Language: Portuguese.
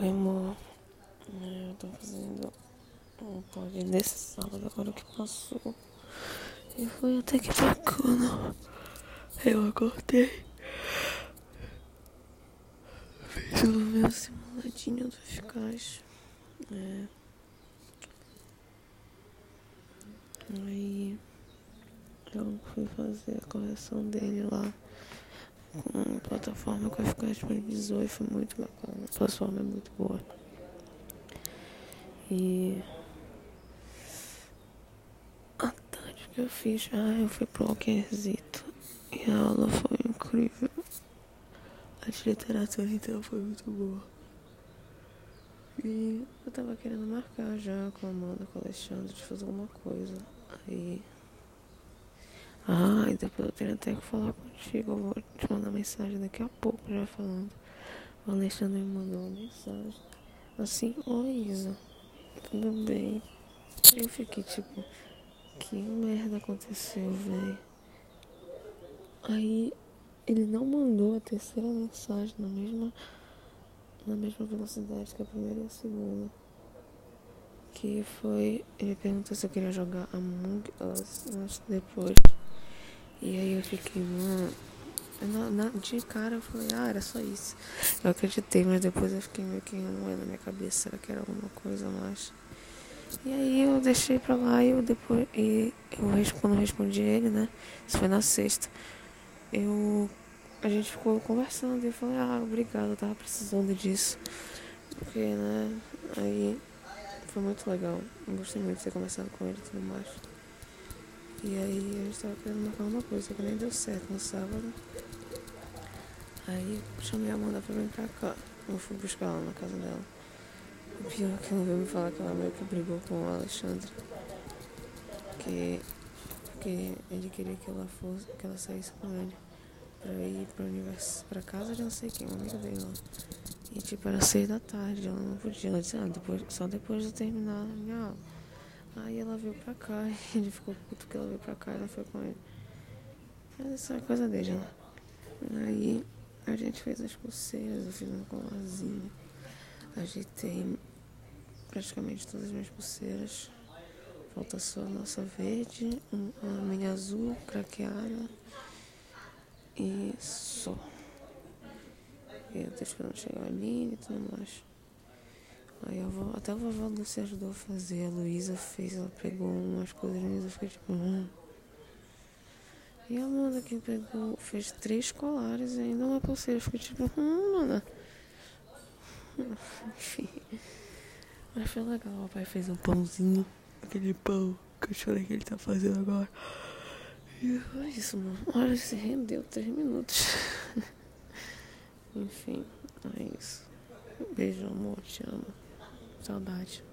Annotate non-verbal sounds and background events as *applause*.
Oi, amor. É, eu tô fazendo um pod desse sábado agora que passou. E foi até que bacana. Eu acordei. Fiz o meu simuladinho do eficaz. É. Aí eu fui fazer a correção dele lá com a plataforma que o Eficaz disponibilizou e foi muito bacana. A plataforma é muito boa. E a tarde que eu fiz, ah, eu fui pro Walkerzito e a aula foi incrível. A de literatura então foi muito boa. E eu tava querendo marcar já com a Amanda, com o Alexandre, de fazer alguma coisa. Aí. E depois eu tenho até que falar contigo. Eu vou te mandar mensagem daqui a pouco já falando. O Alexandre me mandou uma mensagem. Assim, oi Isa, tudo bem? Eu fiquei tipo, que merda aconteceu, velho? Aí ele não mandou a terceira mensagem na mesma, na mesma velocidade que a primeira e a segunda. Que foi. Ele perguntou se eu queria jogar Among Us, depois. E aí eu fiquei, mano. Na, na, de cara eu falei, ah, era só isso. Eu acreditei, mas depois eu fiquei meio que na minha cabeça, será que era alguma coisa mais? E aí eu deixei pra lá e eu depois. E eu quando eu respondi ele, né? Isso foi na sexta. Eu. A gente ficou conversando e eu falei, ah, obrigado, eu tava precisando disso. Porque, né? Aí foi muito legal. Eu gostei muito de ter conversado com ele e tudo mais. E aí a gente tava querendo marcar uma coisa, que nem deu certo no sábado. Aí chamei a Amanda pra vir pra cá. Eu fui buscar ela na casa dela. O pior é que ela veio me falar que ela meio que brigou com o Alexandre. Que, que ele queria que ela fosse, que ela saísse com ele pra ir pra, univers, pra casa de não sei quem, um amigo dele lá. E tipo, era seis da tarde, ela não podia. Ela disse, ah, depois, só depois de terminar a minha aula. Aí ela veio pra cá *laughs* ele ficou puto que ela veio pra cá ela foi com ele. Mas isso é coisa dele, né? Aí a gente fez as pulseiras, eu fiz um colarzinho. Ajeitei praticamente todas as minhas pulseiras. Falta só a nossa verde, a minha azul, craqueada. E só. Eu tô esperando chegar a linha e tudo mais. Aí até a vovó Lúcia ajudou a fazer. A Luísa fez, ela pegou umas coisas e eu fiquei tipo. Hum. E a Amanda que pegou, fez três colares e ainda uma pulseira. Eu fiquei tipo, hum, Amanda. *laughs* Enfim. Mas foi legal. O pai fez um pãozinho. Aquele pão que eu falei que ele tá fazendo agora. E foi isso, mano. Olha, se rendeu três minutos. *laughs* Enfim, é isso. Beijo, amor. Te amo. Saudade.